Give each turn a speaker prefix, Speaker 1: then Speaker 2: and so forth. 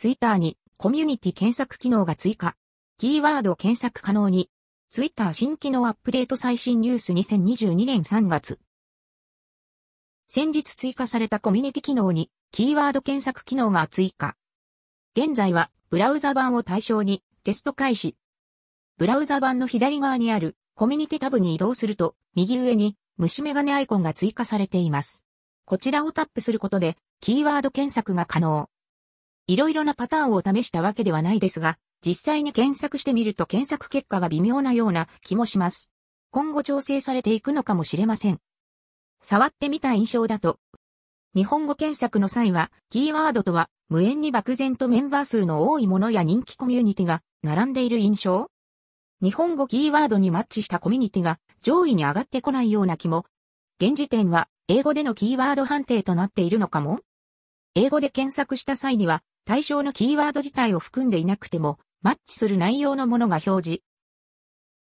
Speaker 1: ツイッターにコミュニティ検索機能が追加。キーワード検索可能に。ツイッター新機能アップデート最新ニュース2022年3月。先日追加されたコミュニティ機能にキーワード検索機能が追加。現在はブラウザ版を対象にテスト開始。ブラウザ版の左側にあるコミュニティタブに移動すると右上に虫眼鏡アイコンが追加されています。こちらをタップすることでキーワード検索が可能。いろいろなパターンを試したわけではないですが、実際に検索してみると検索結果が微妙なような気もします。今後調整されていくのかもしれません。触ってみた印象だと、日本語検索の際は、キーワードとは無縁に漠然とメンバー数の多いものや人気コミュニティが並んでいる印象日本語キーワードにマッチしたコミュニティが上位に上がってこないような気も。現時点は英語でのキーワード判定となっているのかも英語で検索した際には対象のキーワード自体を含んでいなくても、マッチする内容のものが表示。